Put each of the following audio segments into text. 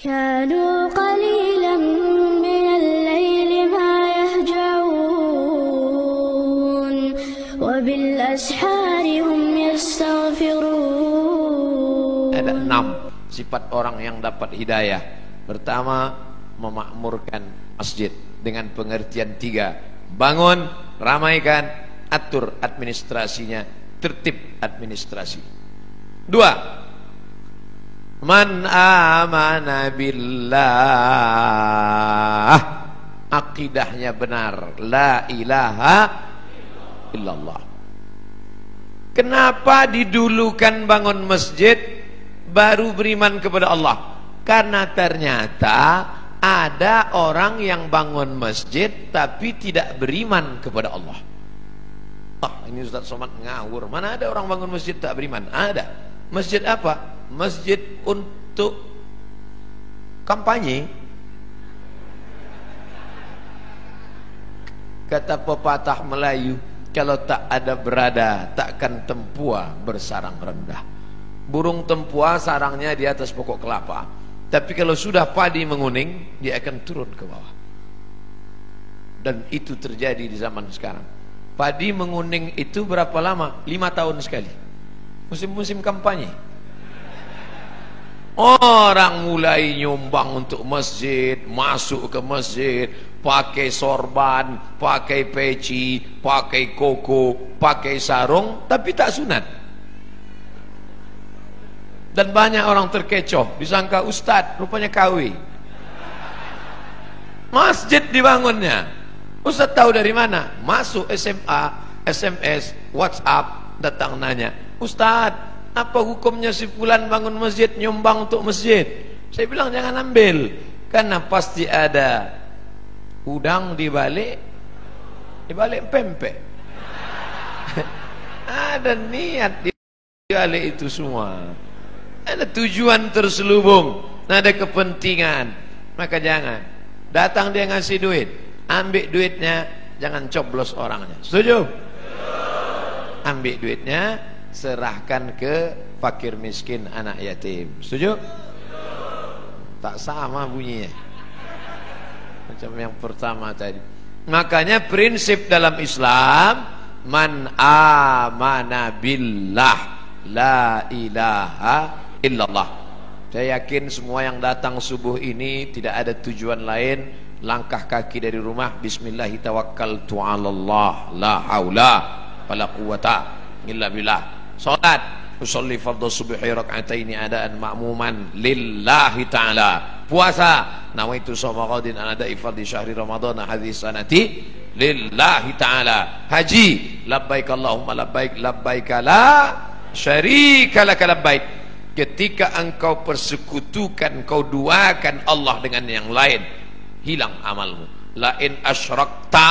كانوا قليلا من الليل ما يهجعون وبالأسحار هم يستغفرون Ada enam sifat orang yang dapat hidayah. Pertama, memakmurkan masjid dengan pengertian tiga. Bangun, ramaikan, atur administrasinya, tertib administrasi. Dua, man amana billah. Akidahnya benar. La ilaha illallah. Kenapa didulukan bangun masjid baru beriman kepada Allah? Karena ternyata ada orang yang bangun masjid tapi tidak beriman kepada Allah. Ah, ini Ustaz Somad ngawur. Mana ada orang bangun masjid tak beriman? Ada. Masjid apa? Masjid untuk kampanye. Kata pepatah Melayu, kalau tak ada berada, takkan tempua bersarang rendah. Burung tempua sarangnya di atas pokok kelapa. Tapi kalau sudah padi menguning, dia akan turun ke bawah. Dan itu terjadi di zaman sekarang. Padi menguning itu berapa lama? Lima tahun sekali. Musim-musim kampanye. Orang mulai nyumbang untuk masjid, masuk ke masjid, pakai sorban, pakai peci, pakai koko, pakai sarung, tapi tak sunat. Dan banyak orang terkecoh, disangka ustad, rupanya kawi. Masjid dibangunnya. Ustad tahu dari mana? Masuk SMA, SMS, WhatsApp, datang nanya, Ustad, apa hukumnya si fulan bangun masjid, nyumbang untuk masjid? Saya bilang jangan ambil, karena pasti ada udang di balik di balik pempek. Ada niat di balik itu semua. Ada tujuan terselubung ada kepentingan. Maka jangan. Datang dia ngasih duit ambil duitnya jangan coblos orangnya. Setuju? Ambil duitnya serahkan ke fakir miskin anak yatim setuju tak sama bunyinya macam yang pertama tadi. Makanya prinsip dalam Islam man amana billah la ilaha illallah. Saya yakin semua yang datang subuh ini tidak ada tujuan lain langkah kaki dari rumah bismillah tawakkaltu 'alallah la haula wala quwata illa billah. Salat usolli fardhu subhi rak'ataini adaan ma'muman lillahi ta'ala. Puasa nawaitu shoma ghadin an ada'i fardhi syahri ramadhan hadhihi sanati lillahi ta'ala. Haji labbaik Allahumma labbaik labbaik la syarika lak labbaik. Ketika engkau persekutukan kau duakan Allah dengan yang lain hilang amalmu. Lain asyrakta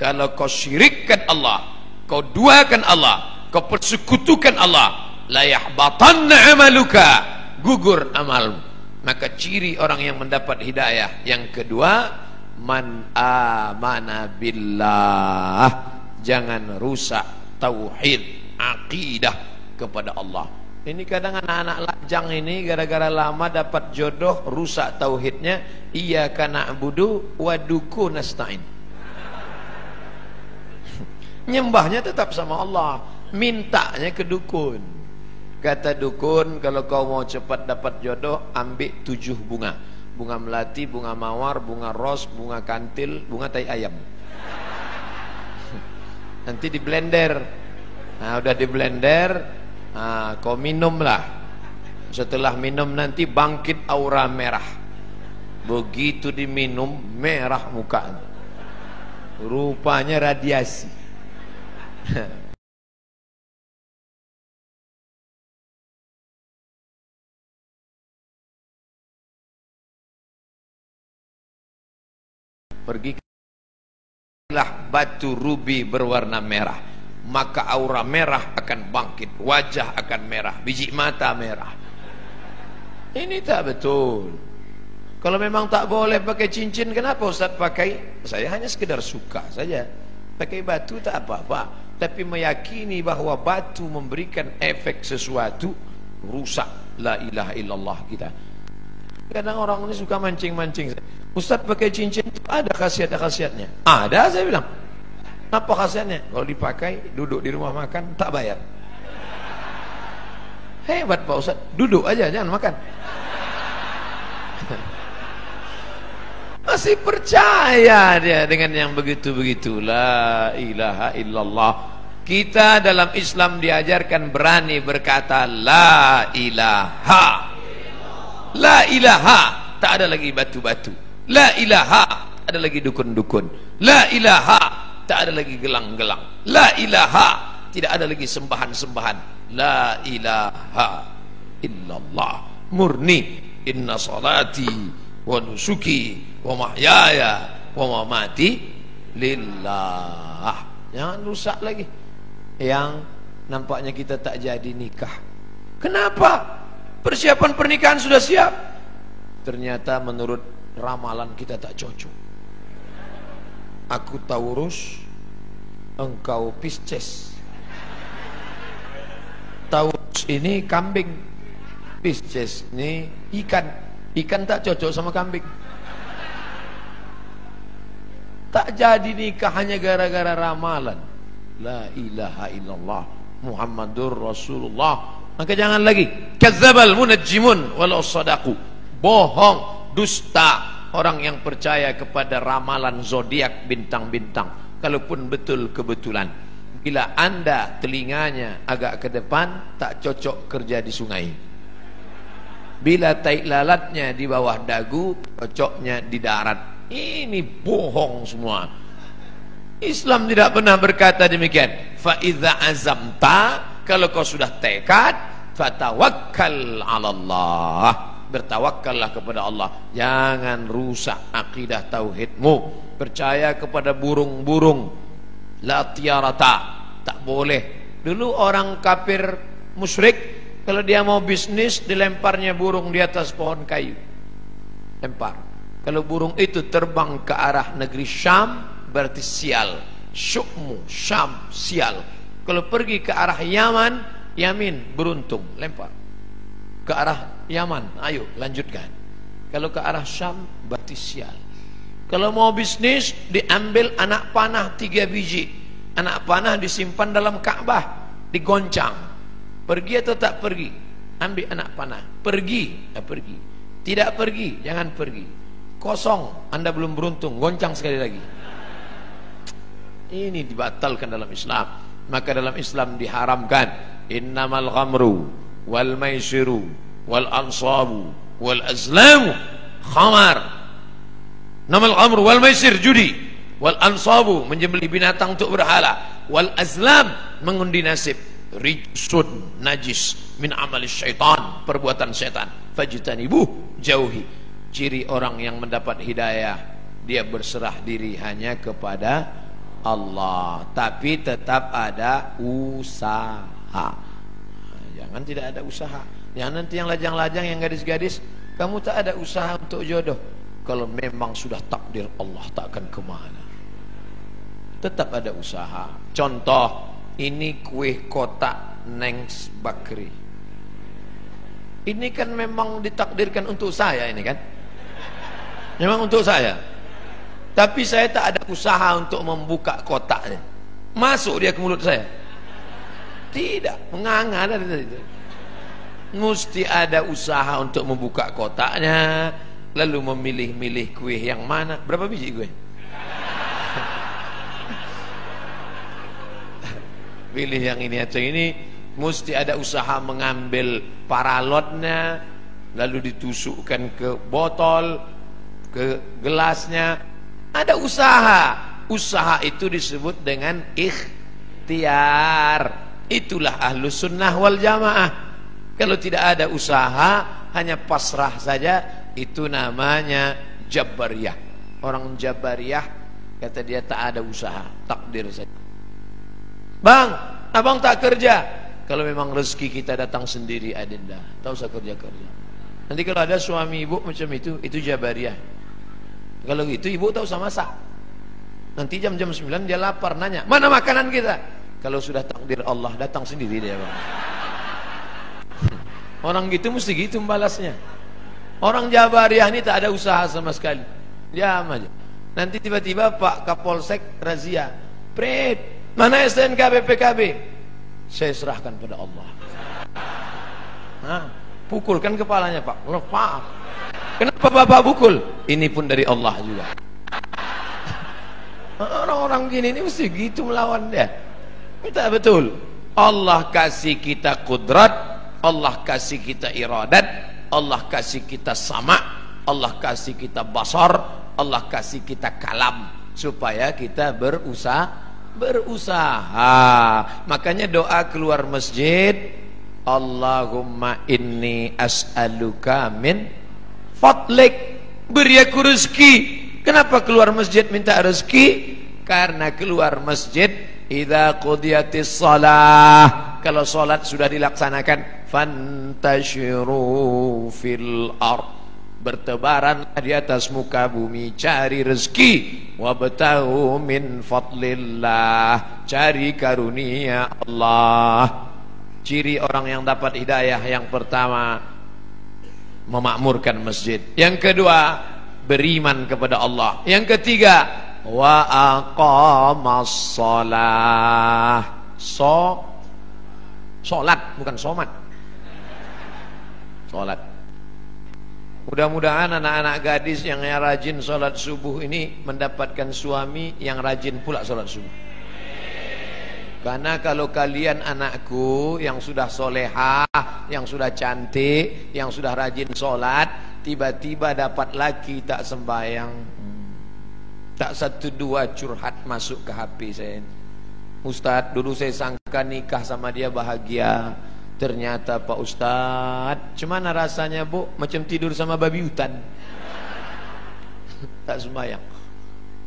kalau kau syirikkan Allah kau duakan Allah kau persekutukan Allah. La yahbatanna amaluka. Gugur amalmu. Maka ciri orang yang mendapat hidayah. Yang kedua man amana billah. Jangan rusak tauhid akidah kepada Allah. Ini kadang anak-anak lajang ini gara-gara lama dapat jodoh rusak tauhidnya iya kana budu waduku nasta'in. Nyembahnya tetap sama Allah mintanya ke dukun. Kata dukun kalau kau mau cepat dapat jodoh ambil tujuh bunga. Bunga melati, bunga mawar, bunga ros, bunga kantil, bunga tai ayam. Nanti di blender. Nah udah di blender nah, kau minum lah setelah minum nanti bangkit aura merah. Begitu diminum merah muka rupanya radiasi pergilah batu rubi berwarna merah. Maka aura merah akan bangkit. Wajah akan merah. Biji mata merah. Ini tak betul. Kalau memang tak boleh pakai cincin kenapa Ustaz pakai? Saya hanya sekedar suka saja. Pakai batu tak apa-apa. Tapi meyakini bahawa batu memberikan efek sesuatu rusak. La ilaha illallah kita. Kadang orang ini suka mancing-mancing. Ustaz pakai cincin itu ada khasiat-khasiatnya. Ada saya bilang. Apa khasiatnya? Kalau dipakai, duduk di rumah makan, tak bayar. Hebat Pak Ustaz. Duduk aja, jangan makan. Masih percaya dia dengan yang begitu-begitu. La ilaha illallah. Kita dalam Islam diajarkan berani berkata La ilaha La ilaha tak ada lagi batu-batu. La ilaha ada lagi dukun-dukun. La ilaha tak ada lagi gelang-gelang. La ilaha tidak ada lagi sembahan-sembahan. La ilaha illallah. Murni inna salati wa nusuki wa mahyaya wa mamati lillah. Jangan rusak lagi. Yang nampaknya kita tak jadi nikah. Kenapa? Persiapan pernikahan sudah siap. Ternyata menurut ramalan kita tak cocok. Aku Taurus, engkau Pisces. Taurus ini kambing, Pisces ini ikan. Ikan tak cocok sama kambing. Tak jadi nikah hanya gara-gara ramalan. La ilaha illallah Muhammadur Rasulullah maka jangan lagi kadzabal munajjimun walau sadaku bohong dusta orang yang percaya kepada ramalan zodiak bintang-bintang. Kalaupun betul kebetulan. Bila anda telinganya agak ke depan tak cocok kerja di sungai. Bila taik lalatnya di bawah dagu cocoknya di darat. Ini bohong semua. Islam tidak pernah berkata demikian. Fa idza azamta kalau kau sudah tekad fatawakkal 'ala Allah bertawakkallah kepada Allah. Jangan rusak akidah tauhidmu. Percaya kepada burung-burung. La tiarata tak boleh. Dulu orang kafir musyrik kalau dia mau bisnis dilemparnya burung di atas pohon kayu. Lempar. Kalau burung itu terbang ke arah negeri Syam berarti sial. Syukmu Syam sial. Kalau pergi ke arah Yaman, Yamin beruntung, lempar. Ke arah Yaman, ayo lanjutkan. Kalau ke arah Syam, berarti sial. Kalau mau bisnis, diambil anak panah tiga biji. Anak panah disimpan dalam Ka'bah, digoncang. Pergi atau tak pergi? Ambil anak panah. Pergi, ya pergi. Tidak pergi, jangan pergi. Kosong, anda belum beruntung, goncang sekali lagi. Ini dibatalkan dalam Islam maka dalam Islam diharamkan innamal ghamru wal maisiru wal ansabu wal azlamu khamar. Namal ghamru wal maisir judi. Wal ansabu menjembelih binatang untuk berhala. Wal azlam mengundi nasib. Rijsun najis min amali syaitan perbuatan syaitan. Fajtanibuh jauhi. Ciri orang yang mendapat hidayah dia berserah diri hanya kepada Allah. Tapi tetap ada usaha jangan tidak ada usaha. Jangan nanti yang lajang-lajang yang gadis-gadis kamu tak ada usaha untuk jodoh. Kalau memang sudah takdir Allah tak akan ke mana. Tetap ada usaha. Contoh ini kue kotak Nengs Bakri. Ini kan memang ditakdirkan untuk saya ini kan? Memang untuk saya. Tapi saya tak ada usaha untuk membuka kotaknya. Masuk dia ke mulut saya. Tidak, menganga dari itu. Mesti ada usaha untuk membuka kotaknya, lalu memilih-milih kue yang mana. Berapa biji kue? Pilih yang ini atau ini, mesti ada usaha mengambil paralotnya, lalu ditusukkan ke botol, ke gelasnya, ada usaha. Usaha itu disebut dengan ikhtiar. Itulah ahlu sunnah wal jamaah. Kalau tidak ada usaha, hanya pasrah saja, itu namanya jabariyah. Orang jabariyah, kata dia tak ada usaha, takdir saja. Bang, abang tak kerja. Kalau memang rezeki kita datang sendiri adinda, tak usah kerja-kerja. Nanti kalau ada suami ibu macam itu, itu jabariyah. Kalau gitu ibu tak usah masak. Nanti jam-jam 9 dia lapar nanya, "Mana makanan kita?" Kalau sudah takdir Allah datang sendiri dia, Bang. Orang gitu mesti gitu balasnya. Orang Jabariyah ini tak ada usaha sama sekali. Diam aja. Nanti tiba-tiba Pak Kapolsek razia. Pret, mana STNK BPKB? Saya serahkan pada Allah. Hah? Pukulkan kepalanya Pak. Lepas. Kenapa Bapak pukul? Ini pun dari Allah juga. Orang-orang gini ini mesti gitu melawan dia. Kita betul. Allah kasih kita kudrat, Allah kasih kita iradat, Allah kasih kita sama, Allah kasih kita basar, Allah kasih kita kalam supaya kita berusaha berusaha. Makanya doa keluar masjid, Allahumma inni as'aluka min fadlik. Beri aku rezeki. Kenapa keluar masjid minta rezeki? Karena keluar masjid idza qudiyatis shalah. Kalau salat sudah dilaksanakan fantashiru fil ard. Bertebaran di atas muka bumi cari rezeki. Wabtahu min fadlillah. Cari karunia Allah. Ciri orang yang dapat hidayah yang pertama memakmurkan masjid. Yang kedua beriman kepada Allah. Yang ketiga wa aqamas shalah. So salat bukan somat. Salat Mudah-mudahan anak-anak gadis yang rajin sholat subuh ini mendapatkan suami yang rajin pula sholat subuh. Karena kalau kalian anakku yang sudah solehah, yang sudah cantik, yang sudah rajin sholat, tiba-tiba dapat laki tak sembahyang, tak satu dua curhat masuk ke HP saya. Ustadz, dulu saya sangka nikah sama dia bahagia. Ternyata Pak Ustad, Cemana rasanya bu Macam tidur sama babi hutan Tak sembahyang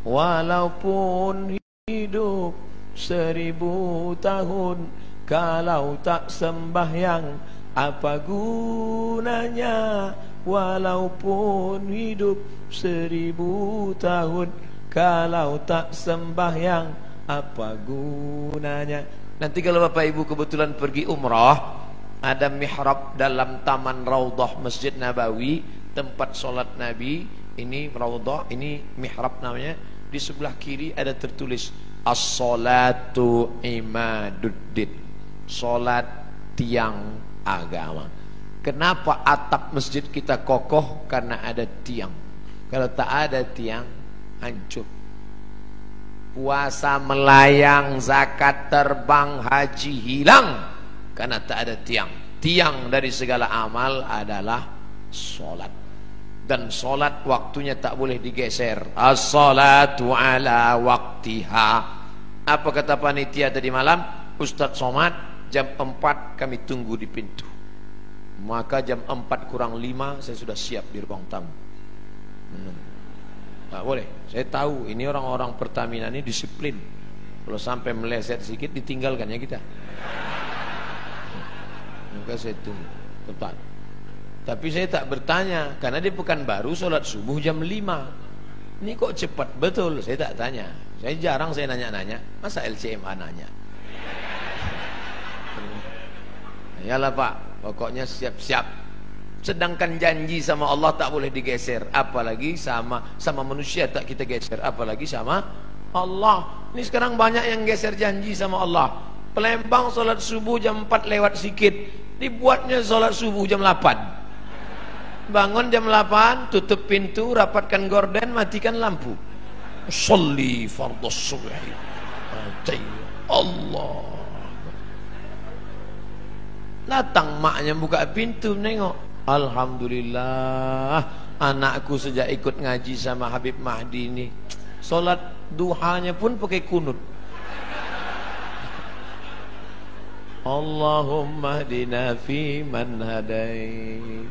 Walaupun hidup Seribu tahun Kalau tak sembahyang Apa gunanya Walaupun hidup Seribu tahun Kalau tak sembahyang Apa gunanya? Nanti kalau Bapak Ibu kebetulan pergi umrah ada mihrab dalam taman Raudhah Masjid Nabawi tempat solat Nabi. Ini Raudhah ini mihrab namanya. Di sebelah kiri ada tertulis as-salatu imaduddin. Solat tiang agama. Kenapa atap masjid kita kokoh? Karena ada tiang. Kalau tak ada tiang hancur. Puasa melayang zakat terbang haji hilang karena tak ada tiang. Tiang dari segala amal adalah solat. Dan solat waktunya tak boleh digeser. As-salatu ala waktiha. Apa kata panitia tadi malam? Ustaz Somad jam 4 kami tunggu di pintu. Maka jam 4 kurang 5 saya sudah siap di ruang tamu. Hmm. Boleh. Saya tahu ini orang-orang Pertamina ini disiplin. Kalau sampai meleset sedikit ditinggalkan ya kita. Maka saya tunggu. Tepat. Tapi saya tak bertanya karena dia bukan baru sholat subuh jam 5 ini kok cepat? Betul. Saya tak tanya. Saya jarang saya nanya-nanya. Masa LCMA nanya? Yalah pak. Pokoknya siap-siap sedangkan janji sama Allah tak boleh digeser. Apalagi sama sama manusia tak kita geser. Apalagi sama Allah. Ini sekarang banyak yang geser janji sama Allah. Pelembang sholat subuh jam 4 lewat sikit. Dibuatnya sholat subuh jam 8 bangun jam 8 tutup pintu rapatkan gorden matikan lampu. Sholli fardhu subhi. Allah. Datang maknya buka pintu nengok Alhamdulillah anakku sejak ikut ngaji sama Habib Mahdi ini. Solat duhanya pun pakai kunut. Allahumma dina fi man hadai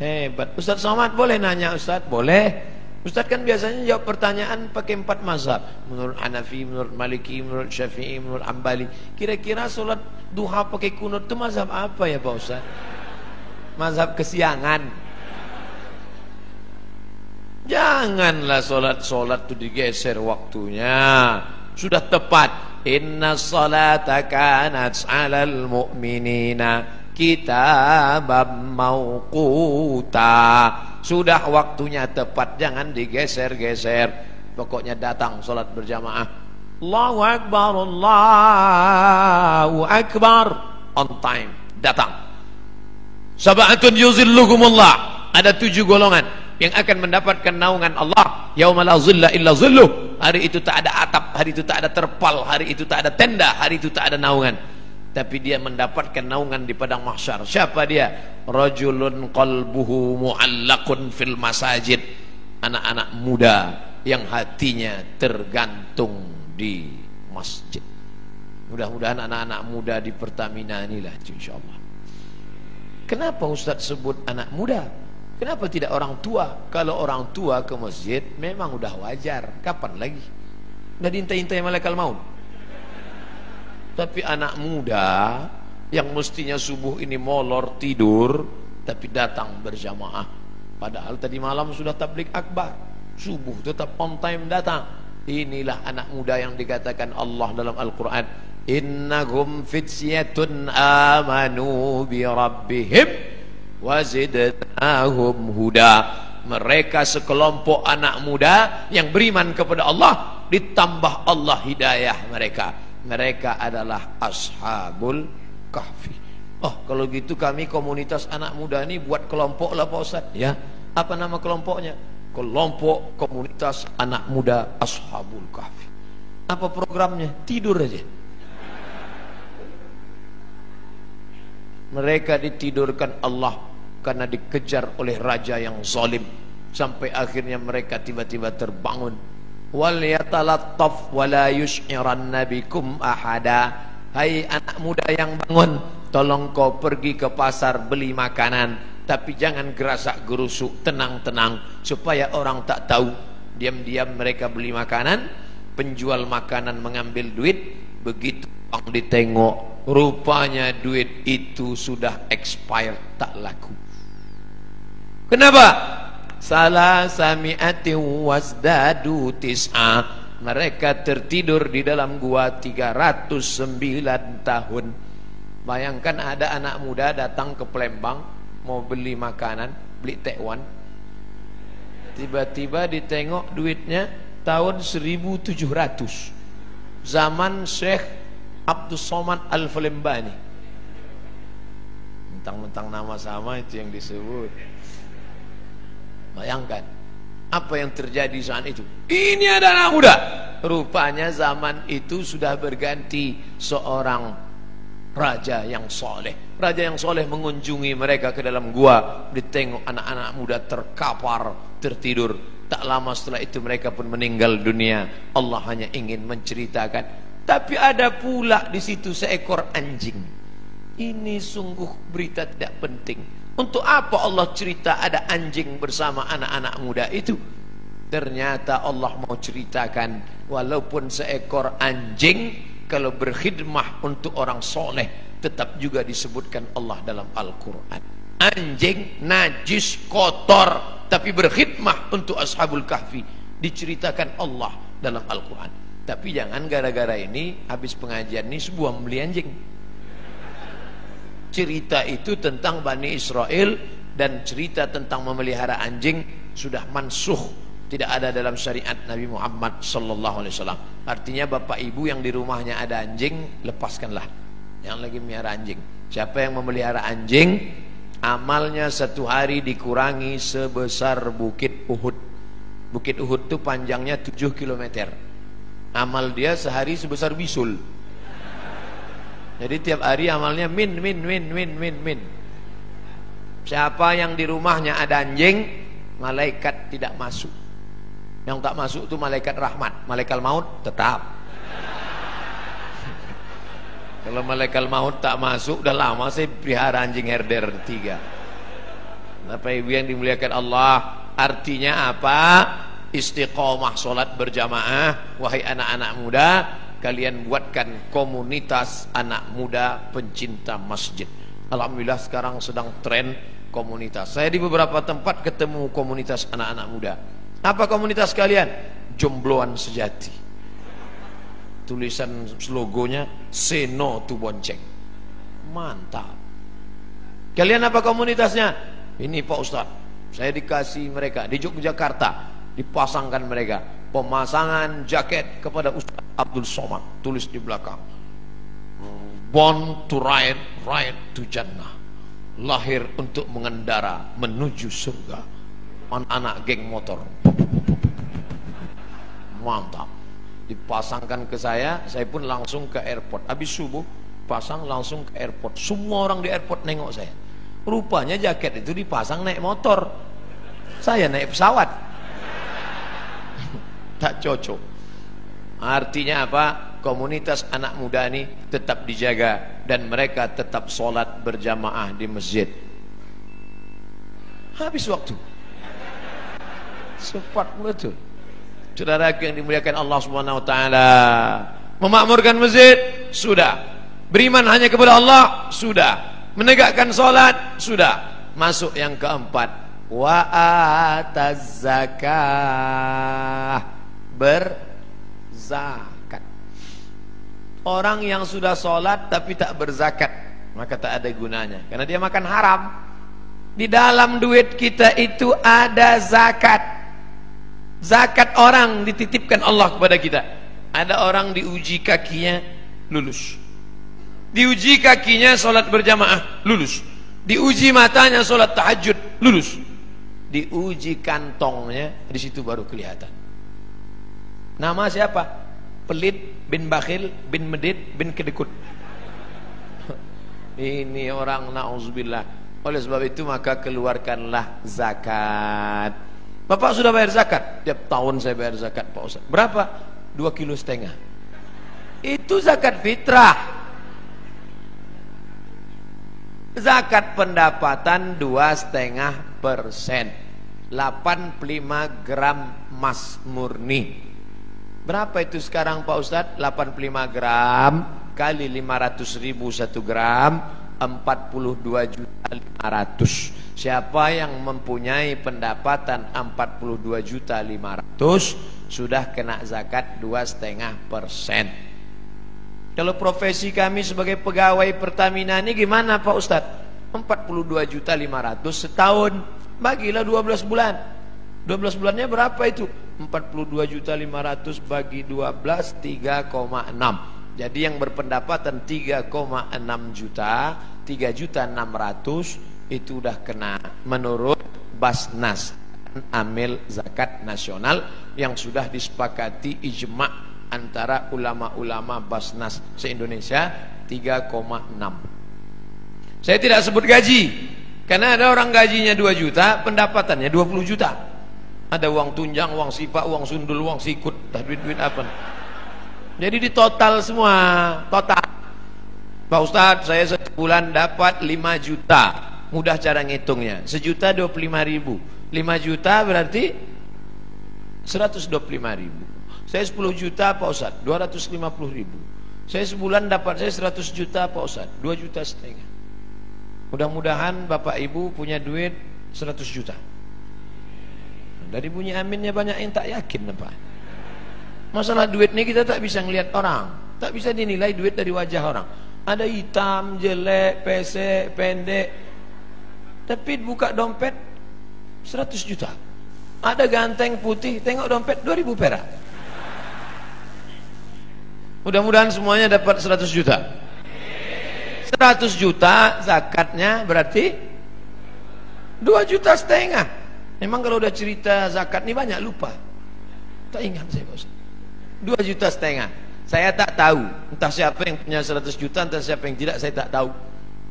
Hebat. Ustaz Somad boleh nanya Ustaz? Boleh. Ustaz kan biasanya jawab pertanyaan pakai empat mazhab. Menurut Hanafi, menurut Maliki, menurut Syafi'i, menurut Ambali Kira-kira solat duha pakai kunut itu mazhab apa ya Pak Ustaz? Mazhab kesiangan. Janganlah solat-solat itu digeser waktunya. Sudah tepat. Inna salata kanat 'alal mu'minina kitaban mauquta sudah waktunya tepat. Jangan digeser-geser. Pokoknya datang salat berjamaah. Allahu akbar Allahu akbar. On time. Datang Sab'atun yuzilluhumullah. Ada tujuh golongan yang akan mendapatkan naungan Allah. Yauma la zilla illa zilluh. Hari itu tak ada atap hari itu tak ada terpal hari itu tak ada tenda hari itu tak ada naungan. Tapi dia mendapatkan naungan di padang mahsyar. Siapa dia? Rajulun qalbuhu muallaqun fil masajid. Anak-anak muda yang hatinya tergantung di masjid. Mudah-mudahan anak-anak muda di Pertamina inilah insyaallah kenapa ustaz sebut anak muda Kenapa tidak orang tua? Kalau orang tua ke masjid memang udah wajar. Kapan lagi? Udah diintai-intai malaikat maut. Tapi anak muda yang mestinya subuh ini molor tidur tapi datang berjamaah. Padahal tadi malam sudah tablik akbar. Subuh tetap on time datang. Inilah anak muda yang dikatakan Allah dalam Al-Quran. Innahum fityatun amanu bi rabbihim wazidnahum huda mereka sekelompok anak muda yang beriman kepada Allah ditambah Allah hidayah mereka. Mereka adalah ashabul kahfi. Oh kalau gitu kami komunitas anak muda ini buat kelompok lah Pak Ustaz. Ya. Apa nama kelompoknya? Kelompok komunitas anak muda ashabul kahfi. Apa programnya? Tidur aja mereka ditidurkan Allah karena dikejar oleh raja yang zalim. Sampai akhirnya mereka tiba-tiba terbangun. Wal yatalattaf wala yush'iranna bikum ahada. Hai anak muda yang bangun tolong kau pergi ke pasar beli makanan. Tapi jangan gerasak gerusuk tenang-tenang supaya orang tak tahu. Diam-diam mereka beli makanan penjual makanan mengambil duit begitu ditengok Rupanya duit itu sudah expired tak laku. Kenapa? Salah sami'ati wasdadu tis'a. Mereka tertidur di dalam gua 309 tahun. Bayangkan ada anak muda datang ke Palembang mau beli makanan, beli tekwan. Tiba-tiba ditengok duitnya tahun 1700. Zaman Syekh Abdul Somad Al-Falembani. Mentang-mentang nama sama itu yang disebut. Bayangkan apa yang terjadi saat itu? Ini ada anak muda. Rupanya zaman itu sudah berganti seorang raja yang soleh. Raja yang soleh mengunjungi mereka ke dalam gua. Ditengok anak-anak muda terkapar tertidur. Tak lama setelah itu mereka pun meninggal dunia. Allah hanya ingin menceritakan tapi ada pula di situ seekor anjing. Ini sungguh berita tidak penting. Untuk apa Allah cerita ada anjing bersama anak-anak muda itu? Ternyata Allah mau ceritakan walaupun seekor anjing kalau berkhidmah untuk orang soleh tetap juga disebutkan Allah dalam Al-Quran. Anjing najis kotor tapi berkhidmah untuk ashabul kahfi diceritakan Allah dalam Al-Quran. Tapi jangan gara-gara ini habis pengajian ini sebuah membeli anjing. Cerita itu tentang Bani Israel dan cerita tentang memelihara anjing sudah mansuh tidak ada dalam syariat Nabi Muhammad sallallahu alaihi wasallam. Artinya bapak ibu yang di rumahnya ada anjing, lepaskanlah. Yang lagi melihara anjing. Siapa yang memelihara anjing, amalnya satu hari dikurangi sebesar bukit Uhud. Bukit Uhud itu panjangnya 7 kilometer amal dia sehari sebesar bisul. Jadi tiap hari amalnya min min min min min min. Siapa yang di rumahnya ada anjing malaikat tidak masuk. Yang tak masuk itu malaikat rahmat. Malaikat maut tetap. Kalau malaikat maut tak masuk udah lama saya pelihara anjing herder tiga. Bapak Ibu yang dimuliakan Allah? Artinya apa istiqomah solat berjamaah. Wahai anak-anak muda kalian buatkan komunitas anak muda pencinta masjid. Alhamdulillah sekarang sedang tren komunitas. Saya di beberapa tempat ketemu komunitas anak-anak muda. Apa komunitas kalian? Jombloan sejati. Tulisan logonya say no to bonceng. Mantap. Kalian apa komunitasnya? Ini Pak Ustaz. Saya dikasih mereka di Yogyakarta dipasangkan mereka. Pemasangan jaket kepada Ustaz Abdul Somad. Tulis di belakang. Born to ride ride to jannah. Lahir untuk mengendara menuju surga. Anak-anak geng motor. Mantap. Dipasangkan ke saya saya pun langsung ke airport. Habis subuh pasang langsung ke airport. Semua orang di airport nengok saya. Rupanya jaket itu dipasang naik motor. Saya naik pesawat tak cocok. Artinya apa? Komunitas anak muda ini tetap dijaga dan mereka tetap sholat berjamaah di masjid. Habis waktu. Cepat betul saudara yang dimuliakan Allah Subhanahu wa taala memakmurkan masjid? Sudah. Beriman hanya kepada Allah? Sudah. Menegakkan sholat? Sudah. Masuk yang keempat. Wa zakah berzakat. Orang yang sudah sholat tapi tak berzakat maka tak ada gunanya. Karena dia makan haram. Di dalam duit kita itu ada zakat. Zakat orang dititipkan Allah kepada kita. Ada orang diuji kakinya lulus. Diuji kakinya sholat berjamaah lulus. Diuji matanya sholat tahajud lulus. Diuji kantongnya di situ baru kelihatan nama siapa? Pelit bin bakhil bin medit bin kedekut. Ini orang na'udzubillah. Oleh sebab itu maka keluarkanlah zakat. Bapak sudah bayar zakat? Tiap tahun saya bayar zakat Pak Ustaz. Berapa? dua kilo setengah. Itu zakat fitrah. Zakat pendapatan dua setengah persen. 85 gram emas murni berapa itu sekarang Pak Ustadz? 85 gram kali 500 ribu 1 gram 42 juta 500 siapa yang mempunyai pendapatan 42 juta 500 sudah kena zakat dua setengah persen. Kalau profesi kami sebagai pegawai Pertamina ini gimana Pak Ustadz? 42 juta 500 setahun. Bagilah 12 bulan 12 bulannya berapa itu? 42 juta 500 bagi 12 3,6 jadi yang berpendapatan 3,6 juta 3 juta 600 itu udah kena menurut Basnas amil zakat nasional yang sudah disepakati ijma' antara ulama-ulama Basnas se-Indonesia 3,6 saya tidak sebut gaji karena ada orang gajinya 2 juta, pendapatannya 20 juta. Ada uang tunjang, uang sipak, uang sundul, uang sikut, duit-duit apa. Jadi di total semua, total. Pak Ustadz, saya satu bulan dapat 5 juta. Mudah cara ngitungnya. Sejuta 25 ribu. 5 juta berarti 125 ribu. Saya 10 juta Pak Ustadz, 250 ribu. Saya sebulan dapat saya 100 juta Pak Ustadz, 2 juta setengah. Mudah-mudahan Bapak Ibu punya duit 100 juta. Dari bunyi aminnya banyak yang tak yakin Pak. Masalah duit ini kita tak bisa ngelihat orang, tak bisa dinilai duit dari wajah orang. Ada hitam, jelek, pesek, pendek. Tapi buka dompet 100 juta. Ada ganteng putih, tengok dompet 2000 perak. Mudah-mudahan semuanya dapat 100 juta. 100 juta zakatnya berarti 2 juta setengah. Memang kalau udah cerita zakat ini banyak lupa. Tak ingat saya bos. 2 juta setengah. Saya tak tahu entah siapa yang punya 100 juta entah siapa yang tidak saya tak tahu.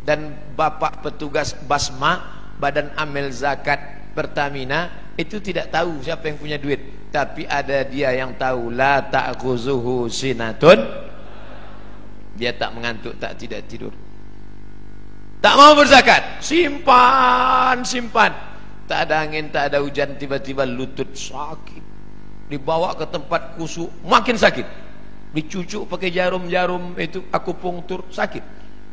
Dan bapak petugas Basma Badan Amil Zakat Pertamina itu tidak tahu siapa yang punya duit. Tapi ada dia yang tahu la ta'khuzuhu sinatun. Dia tak mengantuk, tak tidak tidur. Tak mau berzakat, simpan, simpan. Tak ada angin, tak ada hujan, tiba-tiba lutut sakit. Dibawa ke tempat kusuk, makin sakit. Dicucuk pakai jarum-jarum itu aku pungtur sakit.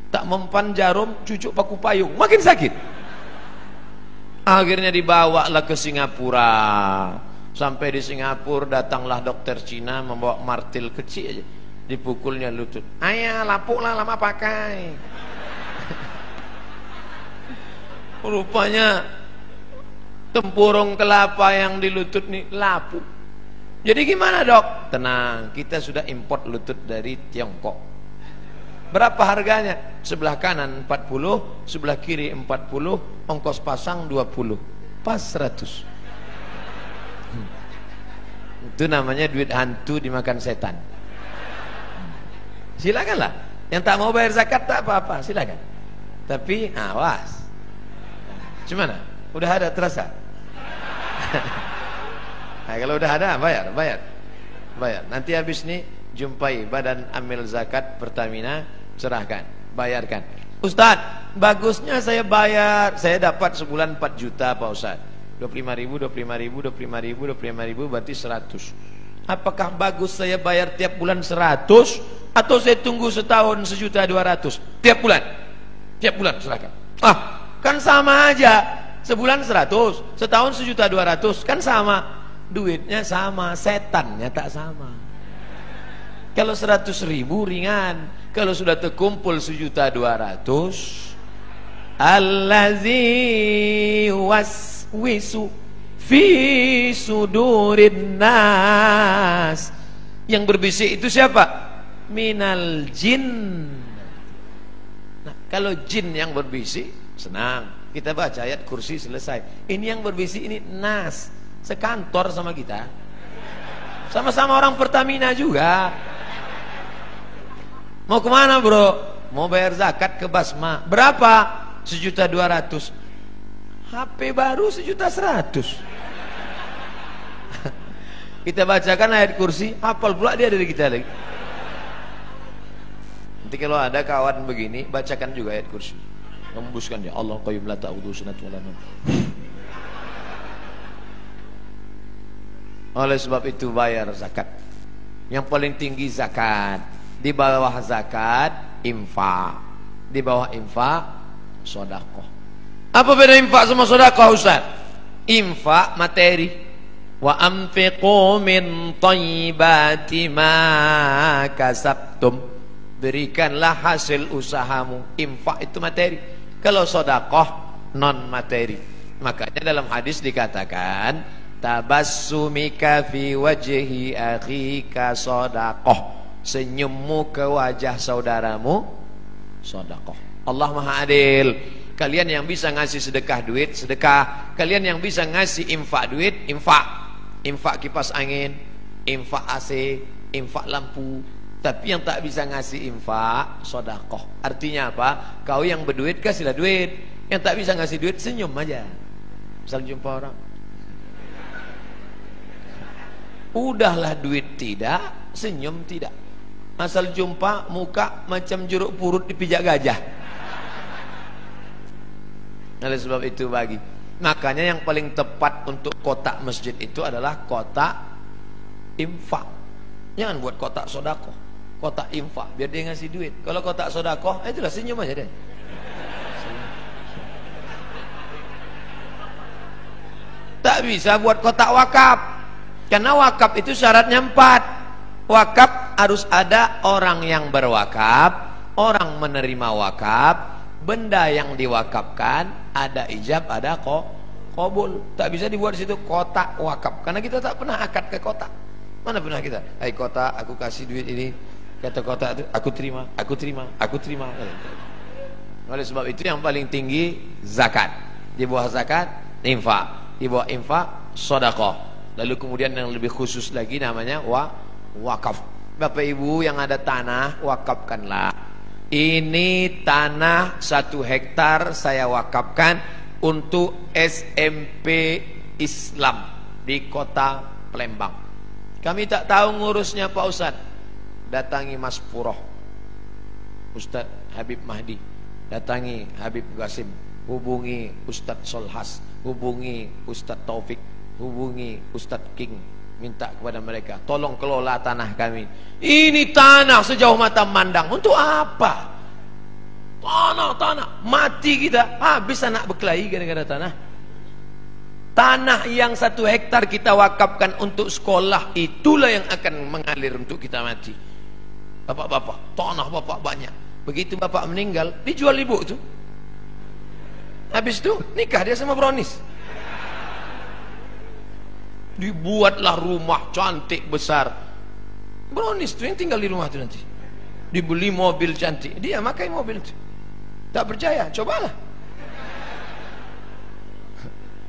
Tak mempan jarum, cucuk paku payung, makin sakit. Akhirnya dibawalah ke Singapura. Sampai di Singapura datanglah dokter Cina membawa martil kecil aja. Dipukulnya lutut. Ayah lapuklah lama pakai. rupanya tempurung kelapa yang di lutut nih lapu. Jadi gimana dok? Tenang, kita sudah import lutut dari Tiongkok. Berapa harganya? Sebelah kanan 40, sebelah kiri 40, ongkos pasang 20. Pas 100. Hmm. Itu namanya duit hantu dimakan setan. Silakanlah. Yang tak mau bayar zakat tak apa-apa, silakan. Tapi awas. Gimana? Udah ada terasa? nah, kalau udah ada bayar, bayar. Bayar. Nanti habis nih jumpai Badan Amil Zakat Pertamina, serahkan, bayarkan. Ustaz, bagusnya saya bayar, saya dapat sebulan 4 juta Pak Ustaz. 25 ribu, 25 ribu, 25 ribu, 25 ribu berarti 100. Apakah bagus saya bayar tiap bulan 100 atau saya tunggu setahun sejuta 200 tiap bulan? Tiap bulan serahkan. Ah, kan sama aja. Sebulan 100, setahun sejuta 200 kan sama. Duitnya sama, setannya tak sama. Kalau 100 ribu ringan, kalau sudah terkumpul sejuta 200 Allazi waswisu fi sudurin nas Yang berbisik itu siapa? Minal jin Nah, kalau jin yang berbisik, senang kita baca ayat kursi selesai. Ini yang berbisik ini nas. Sekantor sama kita. Sama-sama orang Pertamina juga. Mau ke mana bro? Mau bayar zakat ke Basma. Berapa? Sejuta dua ratus. HP baru sejuta seratus. kita bacakan ayat kursi. Hafal pula dia dari kita lagi. Nanti kalau ada kawan begini, bacakan juga ayat kursi mengembuskan ya Allah qayyum la ta'udhu sunat wa oleh sebab itu bayar zakat. Yang paling tinggi zakat. Di bawah zakat infak. Di bawah infak sodakoh. Apa beda infak sama sodakoh Ustaz? Infak materi. Wa anfiqu min tayyibati ma kasabtum. Berikanlah hasil usahamu. Infak itu materi kalau sodakoh non materi. Makanya dalam hadis dikatakan tabassumika fi wajhi akhika sodakoh. Senyummu ke wajah saudaramu sodakoh. Allah Maha Adil. Kalian yang bisa ngasih sedekah duit, sedekah. Kalian yang bisa ngasih infak duit, infak. Infak kipas angin, infak AC, infak lampu, tapi yang tak bisa ngasih infak, sodakoh. Artinya apa? Kau yang berduit kasihlah duit. Yang tak bisa ngasih duit senyum aja. Misal jumpa orang. Udahlah duit tidak, senyum tidak. Asal jumpa muka macam jeruk purut dipijak gajah. Oleh sebab itu bagi. Makanya yang paling tepat untuk kotak masjid itu adalah kotak infak. Jangan buat kotak sodakoh kotak infak biar dia ngasih duit. Kalau kotak sodakoh eh, itulah senyum aja deh. Tak bisa buat kotak wakaf. Karena wakaf itu syaratnya empat. Wakaf harus ada orang yang berwakaf orang menerima wakaf benda yang diwakafkan ada ijab ada kok kobul. Tak bisa dibuat situ kotak wakaf. Karena kita tak pernah akad ke kotak. Mana pernah kita? Hai kotak aku kasih duit ini kata kota itu aku terima aku terima aku terima. Oleh sebab itu yang paling tinggi zakat. Di bawah zakat infak. Di bawah infak sodakoh lalu kemudian yang lebih khusus lagi namanya wa wakaf. Bapak ibu yang ada tanah wakafkanlah. Ini tanah satu hektar saya wakafkan untuk SMP Islam di kota Palembang. Kami tak tahu ngurusnya Pak Ustadz datangi Mas Puroh Ustaz Habib Mahdi. Datangi Habib Qasim. Hubungi Ustaz Solhas. Hubungi Ustaz Taufik. Hubungi Ustaz King. Minta kepada mereka tolong kelola tanah kami. Ini tanah sejauh mata mandang. Untuk apa? Tanah tanah. Mati kita. Habis anak berkelahi gara-gara tanah. Tanah yang satu hektar kita wakafkan untuk sekolah itulah yang akan mengalir untuk kita mati Bapak-bapak, tanah bapak banyak. Begitu bapak meninggal, dijual ibu itu. Habis itu nikah dia sama brownies. Dibuatlah rumah cantik besar. Brownies tuh yang tinggal di rumah itu nanti. Dibeli mobil cantik, dia makai mobil itu. Tak percaya, cobalah.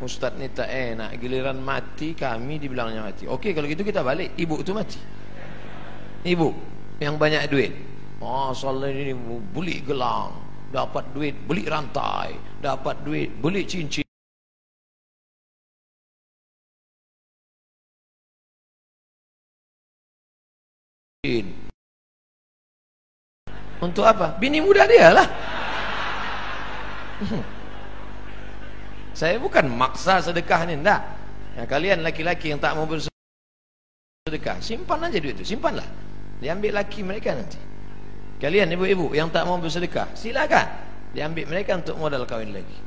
Ustaz ni tak enak Giliran mati kami dibilangnya mati Okey kalau gitu kita balik Ibu tu mati Ibu Yang banyak duit soalnya ini beli gelang Dapat duit beli rantai Dapat duit beli cincin Untuk apa? Bini muda dia lah Saya bukan maksa sedekah ni, enggak. Ya, kalian laki-laki yang tak mau bersedekah, simpan aja duit itu, simpanlah. Diambil laki mereka nanti. Kalian ibu-ibu yang tak mau bersedekah, silakan. Diambil mereka untuk modal kawin lagi.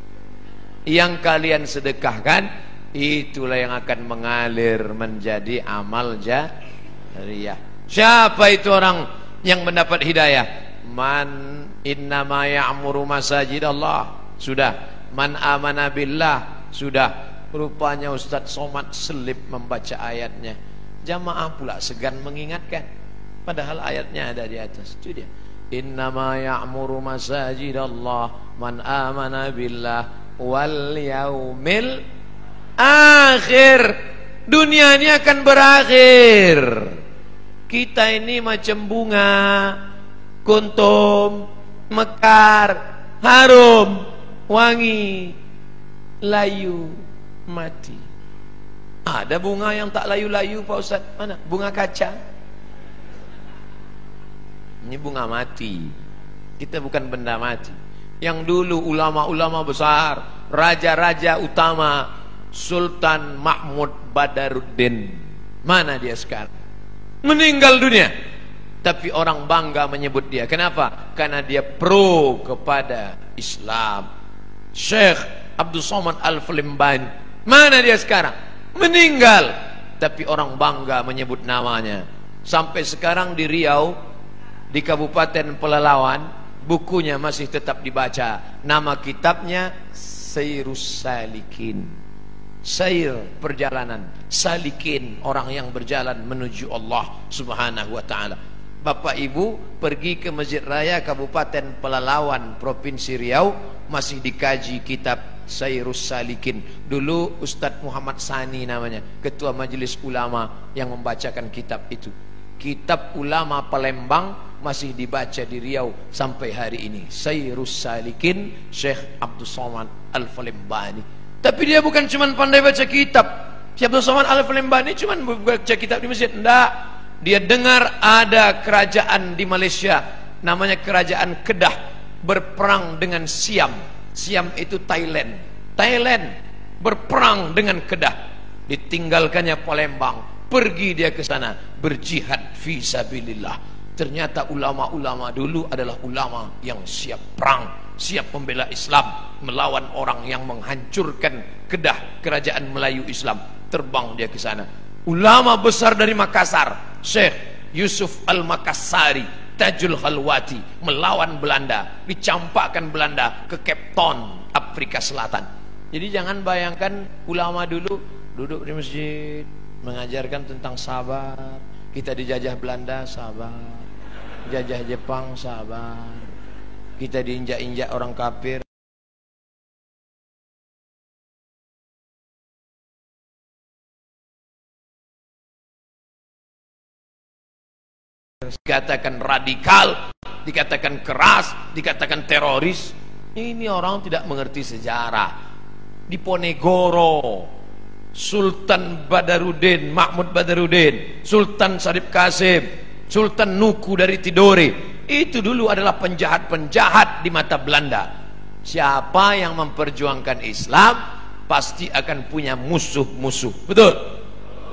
Yang kalian sedekahkan, itulah yang akan mengalir menjadi amal jariyah. Siapa itu orang yang mendapat hidayah? Man innama ya'muru masajid Allah. Sudah Man amana billah Sudah Rupanya Ustaz Somad selip membaca ayatnya Jamaah pula segan mengingatkan Padahal ayatnya ada di atas. Itu dia. Innama ya'muru masajid Allah Man amana billah Wal yaumil Akhir. Dunia ini akan berakhir. Kita ini macam bunga Kuntum Mekar Harum wangi layu mati. Ada bunga yang tak layu-layu Pak Ustaz? Mana? Bunga kaca ini bunga mati kita bukan benda mati yang dulu ulama-ulama besar raja-raja utama Sultan Mahmud Badaruddin. Mana dia sekarang? Meninggal dunia. Tapi orang bangga menyebut dia. Kenapa? Karena dia pro kepada Islam. Syekh Abdul Somad Al-Flimban mana dia sekarang? Meninggal. Tapi orang bangga menyebut namanya. Sampai sekarang di Riau di Kabupaten Pelalawan bukunya masih tetap dibaca. Nama kitabnya Sayrus Salikin. Sayr perjalanan. Salikin orang yang berjalan menuju Allah subhanahu wa ta'ala. Bapak Ibu pergi ke Masjid Raya Kabupaten Pelalawan Provinsi Riau masih dikaji kitab Sayrus Salikin. Dulu Ustadz Muhammad Sani namanya ketua majelis ulama yang membacakan kitab itu. Kitab ulama Palembang masih dibaca di Riau sampai hari ini. Sayrus Salikin Syekh Abdul Somad Al-Falembani. Tapi dia bukan cuma pandai baca kitab. Syekh Abdul Somad Al-Falembani cuma baca kitab di masjid. Enggak dia dengar ada kerajaan di Malaysia. Namanya kerajaan Kedah. Berperang dengan Siam. Siam itu Thailand. Thailand berperang dengan Kedah. Ditinggalkannya Palembang, pergi dia ke sana. Berjihad fi sabilillah. Ternyata ulama-ulama dulu adalah ulama yang siap perang, siap membela Islam, melawan orang yang menghancurkan Kedah, kerajaan Melayu Islam. Terbang dia ke sana. Ulama besar dari Makassar, Syekh Yusuf Al-Makassari Tajul Khalwati melawan Belanda, dicampakkan Belanda ke Cape Town, Afrika Selatan. Jadi jangan bayangkan ulama dulu duduk di masjid mengajarkan tentang sabar. Kita dijajah Belanda, sabar. Jajah Jepang, sabar. Kita diinjak-injak orang kafir, dikatakan radikal, dikatakan keras, dikatakan teroris. Ini orang tidak mengerti sejarah. Di Ponegoro, Sultan Badarudin, Mahmud Badarudin, Sultan Sarip Kasim, Sultan Nuku dari Tidore, itu dulu adalah penjahat-penjahat di mata Belanda. Siapa yang memperjuangkan Islam pasti akan punya musuh-musuh. Betul?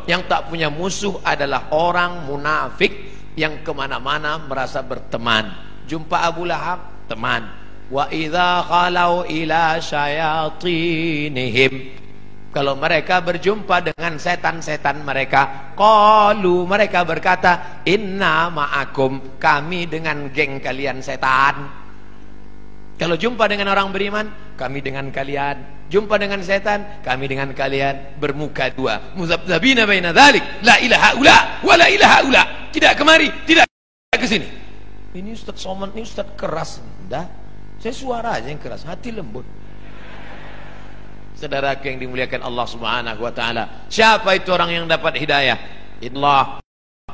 Yang tak punya musuh adalah orang munafik yang ke mana-mana merasa berteman jumpa Abu Lahab teman wa idza khalau ila syayatinihim kalau mereka berjumpa dengan setan-setan mereka qalu mereka berkata inna ma'akum kami dengan geng kalian setan Kalau jumpa dengan orang beriman, kami dengan kalian. Jumpa dengan setan, kami dengan kalian. Bermuka dua. Muzabzabina baina dhalik. La ilaha ula, wa la ilaha ula. Tidak kemari, tidak ke sini. Ini Ustaz Somad, ini Ustaz keras. Dah. Saya suara aja yang keras, hati lembut. Saudara yang dimuliakan Allah Subhanahu wa taala. Siapa itu orang yang dapat hidayah? Allah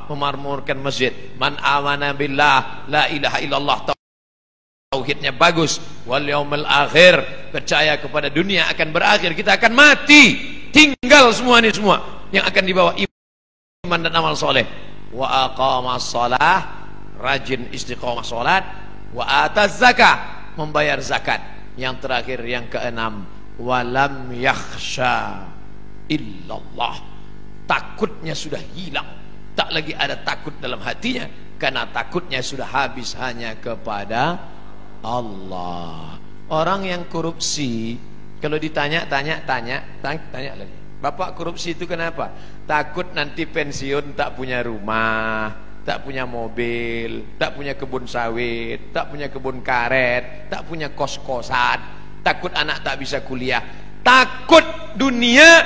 memarmurkan masjid. Man amana billah, la ilaha illallah tauhidnya bagus. Wal yaumil akhir percaya kepada dunia akan berakhir. Kita akan mati. Tinggal semua ini semua yang akan dibawa iman dan amal soleh. Wa aqamas salah rajin istiqomah salat wa ataz zakah membayar zakat. Yang terakhir yang keenam walam yakhsha illallah takutnya sudah hilang tak lagi ada takut dalam hatinya karena takutnya sudah habis hanya kepada Allah. Orang yang korupsi kalau ditanya tanya tanya tanya, tanya lagi. Bapak korupsi itu kenapa? Takut nanti pensiun tak punya rumah, tak punya mobil, tak punya kebun sawit, tak punya kebun karet, tak punya kos-kosan, takut anak tak bisa kuliah, takut dunia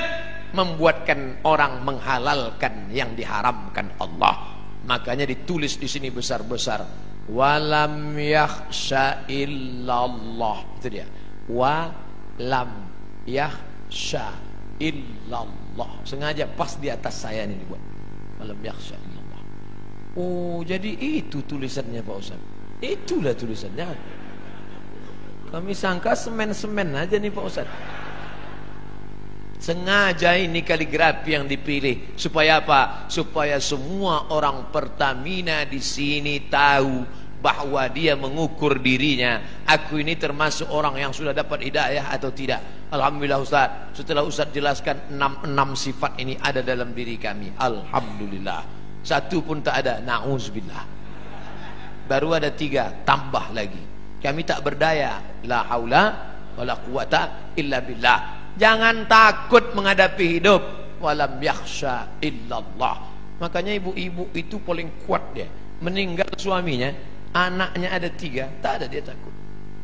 membuatkan orang menghalalkan yang diharamkan Allah. Makanya ditulis di sini besar-besar. Walam yakhsha illallah. Itu dia. Walam yakhsha illallah. Sengaja pas di atas saya ini dibuat. Walam yakhsha illallah. Oh jadi itu tulisannya Pak Ustaz. Itulah tulisannya kami sangka semen-semen aja nih Pak Ustaz Sengaja ini kaligrafi yang dipilih supaya apa? Supaya semua orang Pertamina di sini tahu bahwa dia mengukur dirinya. Aku ini termasuk orang yang sudah dapat hidayah atau tidak. Alhamdulillah Ustaz. Setelah Ustaz jelaskan enam enam sifat ini ada dalam diri kami. Alhamdulillah. Satu pun tak ada. Nauzubillah. Baru ada tiga. Tambah lagi. Kami tak berdaya. La haula wala quwata illa billah. Jangan takut menghadapi hidup. Walam yakhsha illallah. Makanya ibu-ibu itu paling kuat dia. Meninggal suaminya, anaknya ada tiga, tak ada dia takut.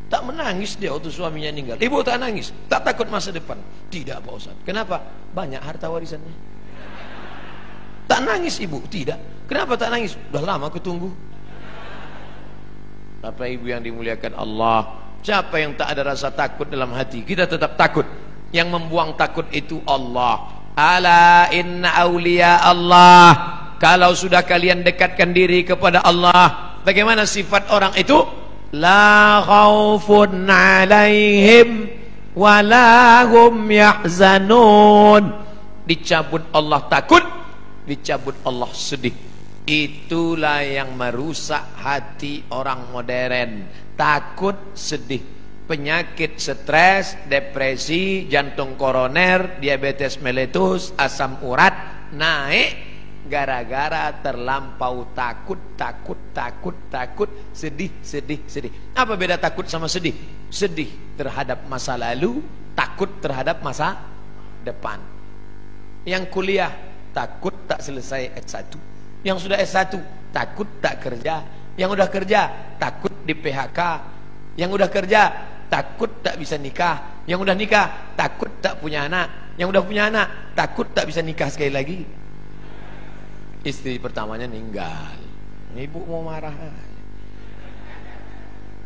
Tak menangis dia waktu suaminya meninggal. Ibu tak nangis, tak takut masa depan. Tidak Pak Ustaz. Kenapa? Banyak harta warisannya. Tak nangis ibu, tidak. Kenapa tak nangis? Sudah lama aku tunggu. Bapak ibu yang dimuliakan Allah, siapa yang tak ada rasa takut dalam hati? Kita tetap takut. Yang membuang takut itu Allah. Ala inna awliya Allah. Kalau sudah kalian dekatkan diri kepada Allah bagaimana sifat orang itu? La khaufun alaihim walahum yahzanun. Dicabut Allah takut dicabut Allah sedih itulah yang merusak hati orang modern takut sedih penyakit stres, depresi, jantung koroner, diabetes meletus, asam urat naik gara-gara terlampau takut, takut, takut, takut, sedih, sedih, sedih. Apa beda takut sama sedih? Sedih terhadap masa lalu, takut terhadap masa depan. Yang kuliah takut tak selesai S1. Yang sudah S1 takut tak kerja. Yang sudah kerja takut di PHK. Yang sudah kerja takut tak bisa nikah. Yang udah nikah, takut tak punya anak. Yang udah punya anak, takut tak bisa nikah sekali lagi. Istri pertamanya meninggal. Ibu mau marah.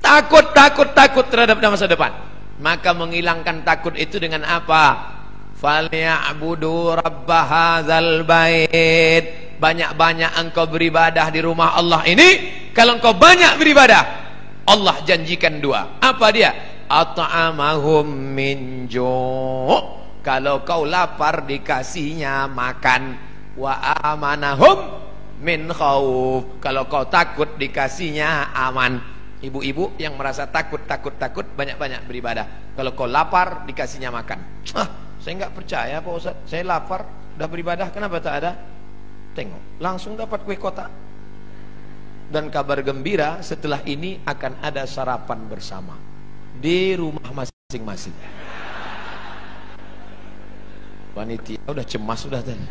Takut, takut, takut terhadap masa depan. Maka menghilangkan takut itu dengan apa? Falyabudu rabbah hadzal bait. Banyak-banyak engkau beribadah di rumah Allah ini. Kalau engkau banyak beribadah, Allah janjikan dua. Apa dia? at'amahum min kalau kau lapar dikasihnya makan. Wa amanahum min khauf kalau kau takut dikasihnya aman. Ibu-ibu yang merasa takut takut takut banyak-banyak beribadah. Kalau kau lapar dikasihnya makan. Ah, saya enggak percaya Pak Ustaz. Saya lapar udah beribadah kenapa tak ada tengok langsung dapat kue kotak dan kabar gembira setelah ini akan ada sarapan bersama di rumah masing-masing. Panitia udah cemas sudah tadi.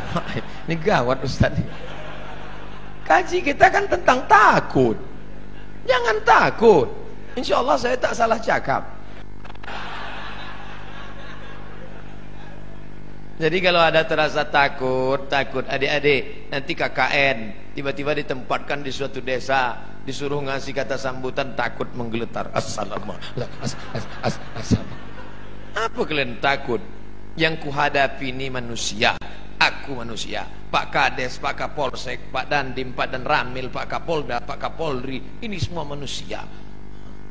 Ini gawat Ustaz. Kaji kita kan tentang takut. Jangan takut. Insya Allah saya tak salah cakap. Jadi kalau ada terasa takut, takut adik-adik, nanti KKN tiba-tiba ditempatkan di suatu desa, disuruh ngasih kata sambutan takut menggeletar. Assalamualaikum. As, as, as, assalamualaikum. Apa kalian takut? Yang kuhadapi ini manusia. Aku manusia. Pak Kades, Pak Kapolsek, Pak Dandim, Pak Dan Ramil, Pak Kapolda, Pak Kapolri. Ini semua manusia.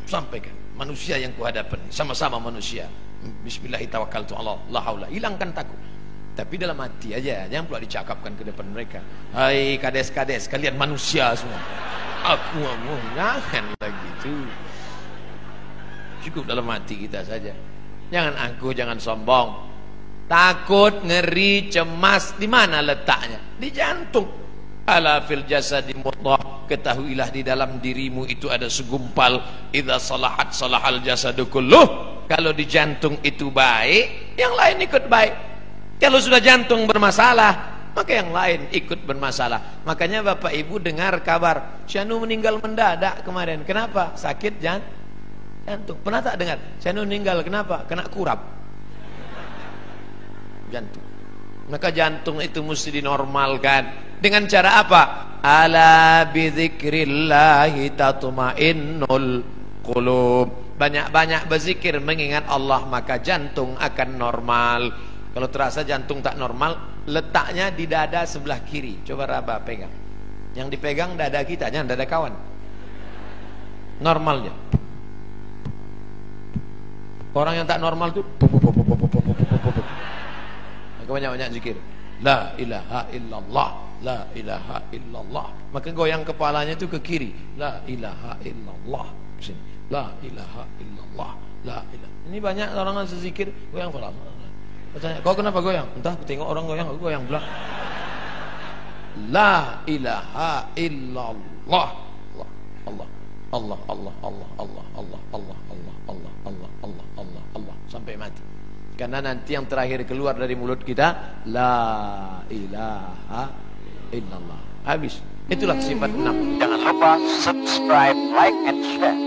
Sampaikan. Manusia yang kuhadapi. Sama-sama manusia. Bismillahirrahmanirrahim. Allah. La haula. Hilangkan takut. Tapi dalam hati aja, jangan pula dicakapkan ke depan mereka. Hai kades-kades, kalian manusia semua. Aku mau jangan lagi itu. Cukup dalam hati kita saja. Jangan aku, jangan sombong. Takut, ngeri, cemas, di mana letaknya? Di jantung. Ala fil jasadi ketahuilah di dalam dirimu itu ada segumpal. Idza salahat salahal jasadu kulluh. Kalau di jantung itu baik, yang lain ikut baik. Kalau sudah jantung bermasalah, maka yang lain ikut bermasalah. Makanya Bapak Ibu dengar kabar Syanu meninggal mendadak kemarin. Kenapa? Sakit jan jantung. Pernah tak dengar? Syanu meninggal kenapa? Kena kurap. Jantung. Maka jantung itu mesti dinormalkan. Dengan cara apa? Ala bidzikrillahi tatmainnul qulub. Banyak-banyak berzikir mengingat Allah maka jantung akan normal. Kalau terasa jantung tak normal, letaknya di dada sebelah kiri. Coba raba pegang. Yang dipegang dada kita, jangan dada kawan. Normalnya. Orang yang tak normal tuh banyak-banyak zikir. La ilaha illallah, la ilaha illallah. Maka goyang kepalanya itu ke kiri. La ilaha illallah. Sini. La ilaha illallah, la ilaha. Ini banyak orang yang zikir goyang kepala. Tanya, kau kenapa goyang? Entah, tengok orang goyang, aku goyang pula. La ilaha illallah. Allah, Allah, Allah, Allah, Allah, Allah, Allah, Allah, Allah, Allah, Allah, Allah, Allah, sampai mati. Karena nanti yang terakhir keluar dari mulut kita, La ilaha illallah. Habis. Itulah sifat enam. Jangan lupa subscribe, like, and share.